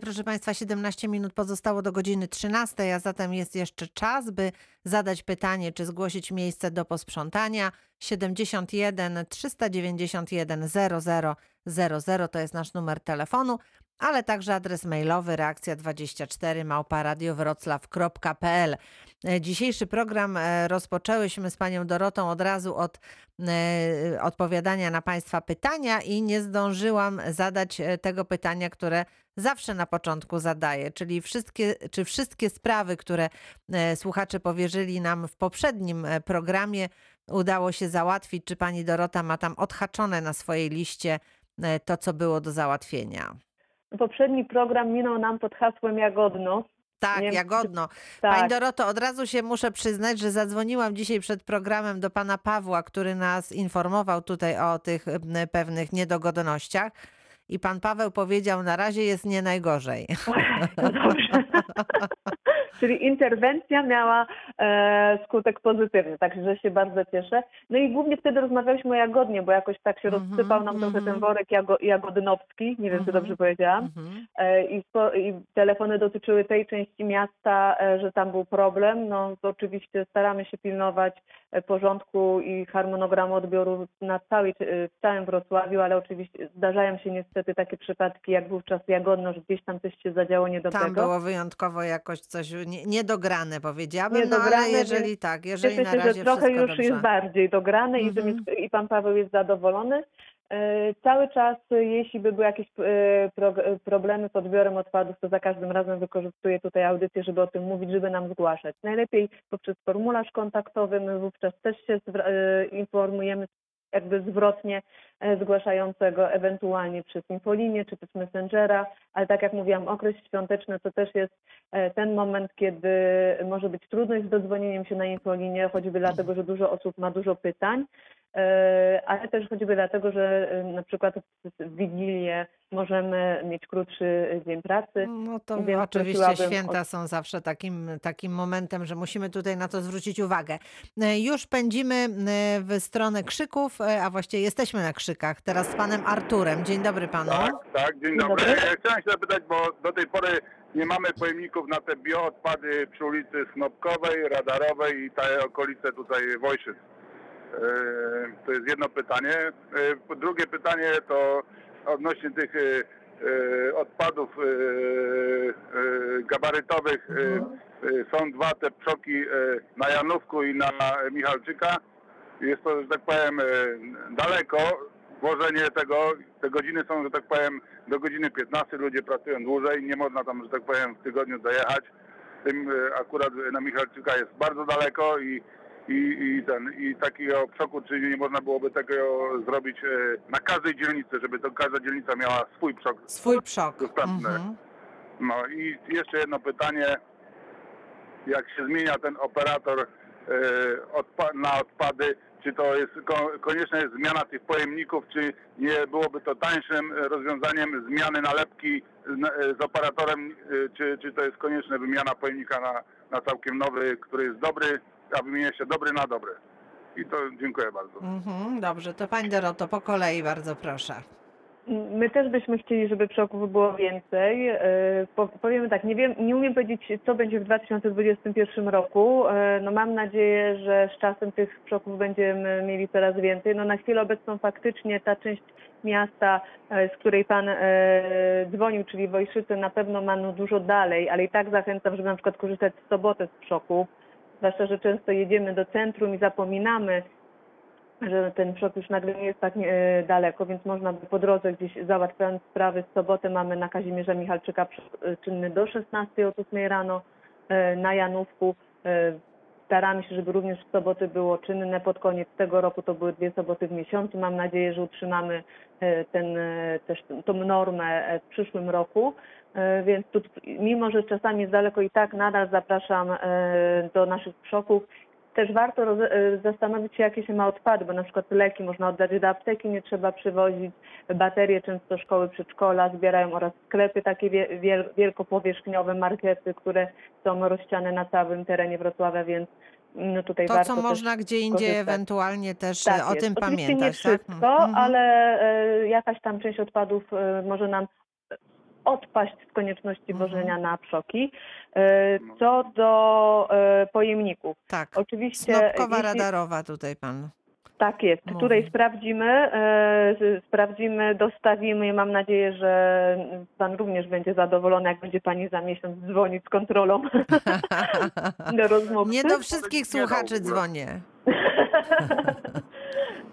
Proszę Państwa, 17 minut pozostało do godziny 13, a zatem jest jeszcze czas, by zadać pytanie, czy zgłosić miejsce do posprzątania. 71 391 00 00 to jest nasz numer telefonu, ale także adres mailowy reakcja24 małparadiowroclaw.pl. E, Dzisiejszy program e, rozpoczęłyśmy z panią Dorotą od razu od e, odpowiadania na państwa pytania i nie zdążyłam zadać tego pytania, które zawsze na początku zadaję, czyli wszystkie, czy wszystkie sprawy, które słuchacze powierzyli nam w poprzednim programie, udało się załatwić, czy pani Dorota ma tam odhaczone na swojej liście to, co było do załatwienia. Poprzedni program minął nam pod hasłem Jagodno. Tak, Nie Jagodno. Tak, Pani Doroto, od razu się muszę przyznać, że zadzwoniłam dzisiaj przed programem do pana Pawła, który nas informował tutaj o tych pewnych niedogodnościach. I pan Paweł powiedział, na razie jest nie najgorzej. to (laughs) dobrze. (laughs) Czyli interwencja miała e, skutek pozytywny, także się bardzo cieszę. No i głównie wtedy rozmawialiśmy o Jagodnie, bo jakoś tak się Mhm, rozsypał nam trochę mhm. ten worek jago, jagodnowski, nie wiem, czy Mhm. dobrze powiedziałam. Mhm. E, I, spo, I telefony dotyczyły tej części miasta, e, że tam był problem. No to oczywiście staramy się pilnować porządku i harmonogramu odbioru na całej, e, w całym Wrocławiu, ale oczywiście zdarzają się niestety takie przypadki, jak wówczas Jagodno, że gdzieś tam coś się zadziało niedobrego. Tam było wyjątkowo jakoś coś nie, niedograne, powiedziałabym, no Niedograne, ale jeżeli tak, jeżeli Cieszę na się, razie że trochę już dobrze. jest bardziej dograne i, Mhm. i pan Paweł jest zadowolony. E, Cały czas, e, jeśli by były jakieś e, pro, problemy z odbiorem odpadów, to za każdym razem wykorzystuję tutaj audycję, żeby o tym mówić, żeby nam zgłaszać. Najlepiej poprzez formularz kontaktowy, my wówczas też się informujemy jakby zwrotnie zgłaszającego, ewentualnie przez infolinię czy przez Messengera, ale tak jak mówiłam, okres świąteczny to też jest ten moment, kiedy może być trudność z dodzwonieniem się na infolinię, choćby dlatego, że dużo osób ma dużo pytań, ale też choćby dlatego, że e, na przykład w Wigilię możemy mieć krótszy dzień pracy. No to Więc oczywiście święta o- są zawsze takim, takim momentem, że musimy tutaj na to zwrócić uwagę. E, Już pędzimy e, w stronę krzyków, e, a właściwie jesteśmy na krzykach. Teraz z panem Arturem. Dzień dobry panu. Tak, tak, dzień Dzień dobry. dobry. Ja Chciałem się zapytać, bo do tej pory nie mamy pojemników na te bioodpady przy ulicy Snopkowej, Radarowej i te okolice tutaj Wojszyc. Yy, To jest jedno pytanie. Yy, Drugie pytanie to odnośnie tych e, odpadów e, e, gabarytowych e, e, są dwa te przoki e, na Janówku i na Michalczyka. Jest to, że tak powiem, e, daleko. Włożenie tego, te godziny są, że tak powiem, do godziny 15. Ludzie pracują dłużej. Nie można tam, że tak powiem, w tygodniu dojechać. Tym e, akurat na Michalczyka jest bardzo daleko i, i, i ten, i takiego przoku, czyli nie można byłoby tego zrobić e, na każdej dzielnicy, żeby to każda dzielnica miała swój przok Swój przok. dostępny. Mhm. No i jeszcze jedno pytanie. Jak się zmienia ten operator e, odpa- na odpady, czy to jest ko- konieczna jest zmiana tych pojemników, czy nie byłoby to tańszym rozwiązaniem zmiany nalepki z, z operatorem, e, czy, czy to jest konieczna wymiana pojemnika na, na całkiem nowy, który jest dobry, a wymienia się dobry na dobry. I to dziękuję bardzo. Mhm, dobrze, to pani Doroto, po kolei bardzo proszę. My też byśmy chcieli, żeby przoków było więcej. E, po- Powiemy tak, nie wiem, nie umiem powiedzieć, co będzie w 2021 roku. E, No mam nadzieję, że z czasem tych przoków będziemy mieli coraz więcej. No na chwilę obecną faktycznie ta część miasta, e, z której pan dzwonił, czyli Wojszyce, na pewno ma no dużo dalej, ale i tak zachęcam, żeby na przykład korzystać w sobotę z przoków. Zwłaszcza, że często jedziemy do centrum i zapominamy, że ten przok już nagle nie jest tak e, daleko, więc można by po drodze gdzieś załatwiając sprawy. W sobotę mamy na Kazimierza Michalczyka e, czynny do 16 od 8 rano, e, na Janówku. Staramy się, żeby również w soboty było czynne. Pod koniec tego roku to były dwie soboty w miesiącu. Mam nadzieję, że utrzymamy ten, też tą normę w przyszłym roku. E, Więc tu, mimo, że czasami jest daleko i tak nadal zapraszam e, do naszych przoków też warto e, zastanowić się, jakie się ma odpady, bo na przykład leki można oddać do apteki, nie trzeba przywozić, baterie często szkoły, przedszkola zbierają oraz sklepy takie wie- wiel, wielkopowierzchniowe, markety, które są rozsiane na całym terenie Wrocławia, więc no tutaj To, warto co można gdzie indziej korzystać. ewentualnie też Tak o jest. tym Oczywiście pamiętać. nie tak? wszystko, Mhm. ale jakaś tam część odpadów może nam odpaść z konieczności Mhm. wożenia na przoki. E, Co do e, pojemników. Tak. Oczywiście Snopkowa jeśli- radarowa tutaj pan. tak jest. Mówi. Tutaj sprawdzimy, e, sprawdzimy, dostawimy i mam nadzieję, że Pan również będzie zadowolony, jak będzie Pani za miesiąc dzwonić z kontrolą (laughs) do rozmówcy. Nie do wszystkich słuchaczy dzwonię. (laughs)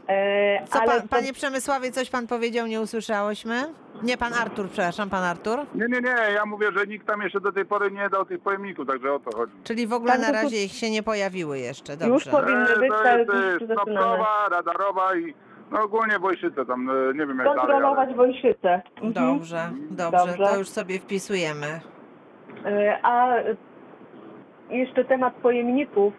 E, Co ale pan, to- panie Przemysławie, coś pan powiedział, nie usłyszałyśmy? Nie, pan Artur, przepraszam, pan Artur. Nie, nie, nie, ja mówię, że nikt tam jeszcze do tej pory nie dał tych pojemników, także o to chodzi. Czyli w ogóle na razie ich się nie pojawiły jeszcze, Już dobrze. powinny E, być, to ale jest już e, się zaczynamy. Snopkowa, radarowa i no ogólnie Wojszyce tam, e, nie wiem jak Kontrolować dalej. Wojszyce. Mhm. Dobrze, dobrze, Dobrze. to już sobie wpisujemy. A jeszcze temat pojemników,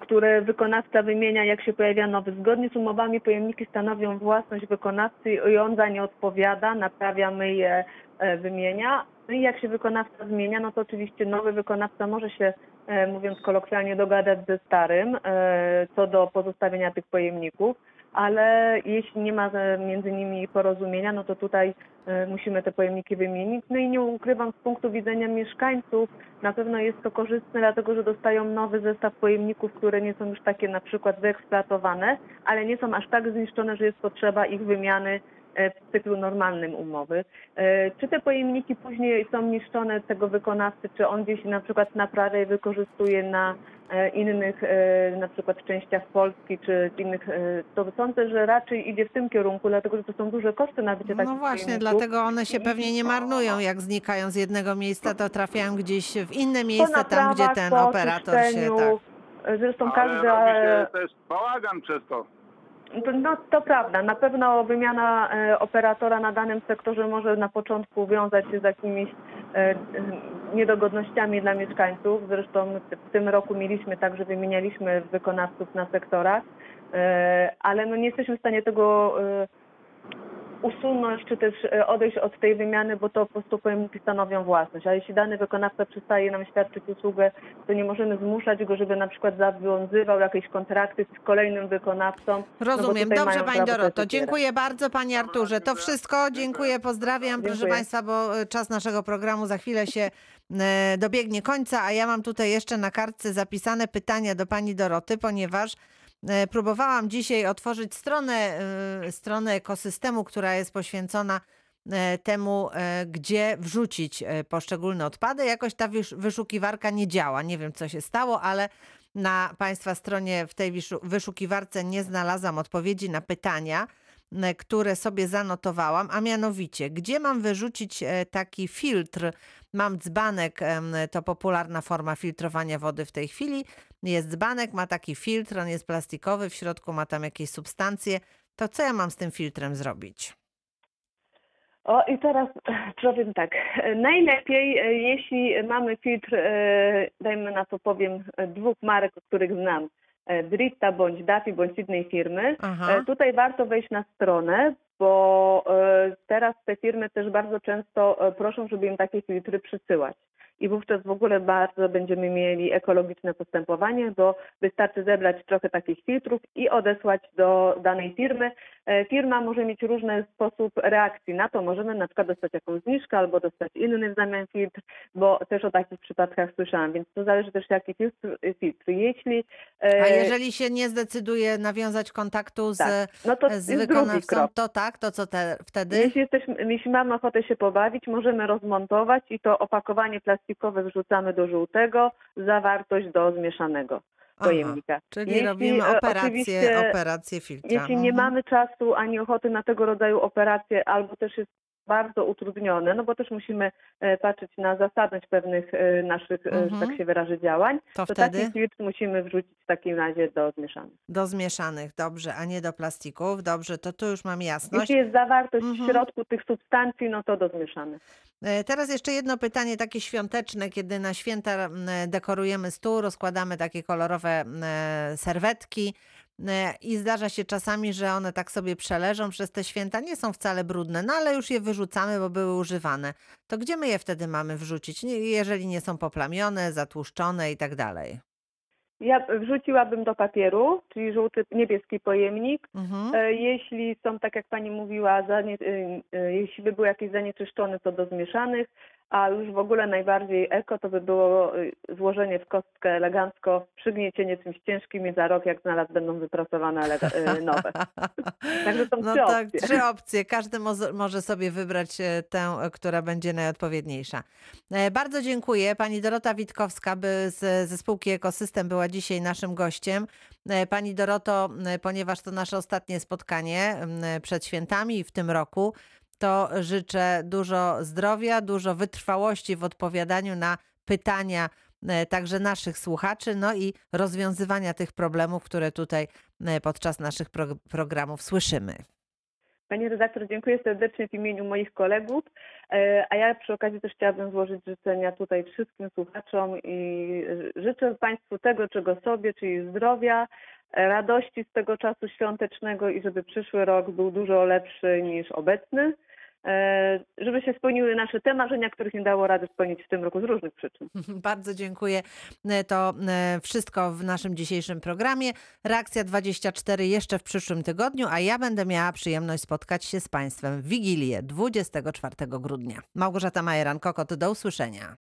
które wykonawca wymienia, jak się pojawia nowy. Zgodnie z umowami pojemniki stanowią własność wykonawcy i on za nie odpowiada, naprawia, myje, e, wymienia. No i jak się wykonawca zmienia, no to oczywiście nowy wykonawca może się, e, mówiąc kolokwialnie, dogadać ze starym e, co do pozostawienia tych pojemników. Ale jeśli nie ma między nimi porozumienia, no to tutaj e, musimy te pojemniki wymienić. No i nie ukrywam, z punktu widzenia mieszkańców na pewno jest to korzystne, dlatego że dostają nowy zestaw pojemników, które nie są już takie na przykład wyeksploatowane, ale nie są aż tak zniszczone, że jest potrzeba ich wymiany e, w cyklu normalnym umowy. E, Czy te pojemniki później są niszczone tego wykonawcy, czy on gdzieś na przykład naprawia i wykorzystuje na innych e, na przykład częściach Polski, czy innych, e, to sądzę, że raczej idzie w tym kierunku, dlatego że to są duże koszty nabycie takich No właśnie, pojemników. dlatego one się pewnie nie marnują, jak znikają z jednego miejsca, to trafiają gdzieś w inne miejsce, tam gdzie ten operator się tak. Zresztą Ale robi się też bałagan przez to. No to prawda, na pewno wymiana e, operatora na danym sektorze może na początku wiązać się z jakimiś e, e, niedogodnościami dla mieszkańców. Zresztą w tym roku mieliśmy tak, że wymienialiśmy wykonawców na sektorach, e, ale no nie jesteśmy w stanie tego e, usunąć czy też e, odejść od tej wymiany, bo to po prostu pojemniki stanowią własność. A jeśli dany wykonawca przestaje nam świadczyć usługę, to nie możemy zmuszać go, żeby na przykład zawiązywał jakieś kontrakty z kolejnym wykonawcą. no Rozumiem. tutaj Dobrze, Pani Doroto. Dziękuję bardzo Pani Arturze. To wszystko. Dziękuję, pozdrawiam. Proszę Dziękuję. Państwa, bo czas naszego programu za chwilę się dobiegnie końca, a ja mam tutaj jeszcze na kartce zapisane pytania do Pani Doroty, ponieważ e, próbowałam dzisiaj otworzyć stronę, e, stronę ekosystemu, która jest poświęcona e, temu, e, gdzie wrzucić e, poszczególne odpady. Jakoś ta wysz- wyszukiwarka nie działa. Nie wiem, co się stało, ale na Państwa stronie w tej wyszukiwarce nie znalazłam odpowiedzi na pytania, które sobie zanotowałam, a mianowicie, gdzie mam wyrzucić e, taki filtr? Mam dzbanek, to popularna forma filtrowania wody w tej chwili. Jest dzbanek, ma taki filtr, on jest plastikowy, w środku ma tam jakieś substancje. To co ja mam z tym filtrem zrobić? O i teraz (clears throat) powiem tak. Najlepiej, e, jeśli mamy filtr, e, dajmy na to powiem, e, dwóch marek, których znam. e, Brita bądź Daffy bądź innej firmy. Aha. E, Tutaj warto wejść na stronę, bo e, teraz te firmy też bardzo często e, proszą, żeby im takie filtry przysyłać. I wówczas w ogóle bardzo będziemy mieli ekologiczne postępowanie, bo wystarczy zebrać trochę takich filtrów i odesłać do danej firmy. E, Firma może mieć różny sposób reakcji na to. Możemy na przykład dostać jakąś zniżkę albo dostać inny w zamian filtr, bo też o takich przypadkach słyszałam, więc to zależy też jaki filtr. filtr. Jeśli e, A jeżeli się nie zdecyduje nawiązać kontaktu z, tak, no to z wykonawcą, to tak, to co te, wtedy? Jeśli, jesteśmy, jeśli mamy ochotę się pobawić, możemy rozmontować i to opakowanie plastikowe wrzucamy do żółtego, zawartość do zmieszanego Aha, pojemnika. Czyli Jeśli, robimy e, operację, operację filtra. Jeśli nie Mhm. mamy czasu ani ochoty na tego rodzaju operacje, albo też jest bardzo utrudnione, no bo też musimy e, patrzeć na zasadność pewnych e, naszych, e, że Mhm. tak się wyrażę, działań, To to wtedy? taki filtr musimy wrzucić w takim razie do zmieszanych. Do zmieszanych, dobrze, a nie do plastików. Dobrze, to tu już mam jasność. Jeśli jest zawartość Mhm. w środku tych substancji, no to do zmieszanych. Teraz jeszcze jedno pytanie takie świąteczne, kiedy na święta dekorujemy stół, rozkładamy takie kolorowe serwetki i zdarza się czasami, że one tak sobie przeleżą przez te święta, nie są wcale brudne, no ale już je wyrzucamy, bo były używane. To gdzie my je wtedy mamy wrzucić, jeżeli nie są poplamione, zatłuszczone i tak dalej? Ja wrzuciłabym do papieru, czyli żółty, niebieski pojemnik. Mhm. E, Jeśli są, tak jak Pani mówiła, zanie, y, jeśli by były jakieś zanieczyszczone, to do zmieszanych, a już w ogóle najbardziej eko to by było y, złożenie w kostkę elegancko, przygniecienie czymś ciężkim i za rok, jak znalazł, będą wyprasowane elega- y, nowe. (laughs) Także są No trzy tak, opcje. trzy opcje. Każdy mozo- może sobie wybrać e, tę, e, która będzie najodpowiedniejsza. E, Bardzo dziękuję. Pani Dorota Witkowska by z, ze spółki Ekosystem była dzisiaj naszym gościem. Pani Doroto, ponieważ to nasze ostatnie spotkanie przed świętami w tym roku, to życzę dużo zdrowia, dużo wytrwałości w odpowiadaniu na pytania e, także naszych słuchaczy, no i rozwiązywania tych problemów, które tutaj e, podczas naszych pro- programów słyszymy. Pani redaktor, dziękuję serdecznie w imieniu moich kolegów, e, a ja przy okazji też chciałabym złożyć życzenia tutaj wszystkim słuchaczom i życzę Państwu tego, czego sobie, czyli zdrowia, radości z tego czasu świątecznego i żeby przyszły rok był dużo lepszy niż obecny, żeby się spełniły nasze te marzenia, których nie dało rady spełnić w tym roku z różnych przyczyn. (laughs) Bardzo dziękuję. E, To e, wszystko w naszym dzisiejszym programie. Reakcja 24 jeszcze w przyszłym tygodniu, a ja będę miała przyjemność spotkać się z Państwem w Wigilię 24 grudnia. Małgorzata Majeran-Kokot, do usłyszenia.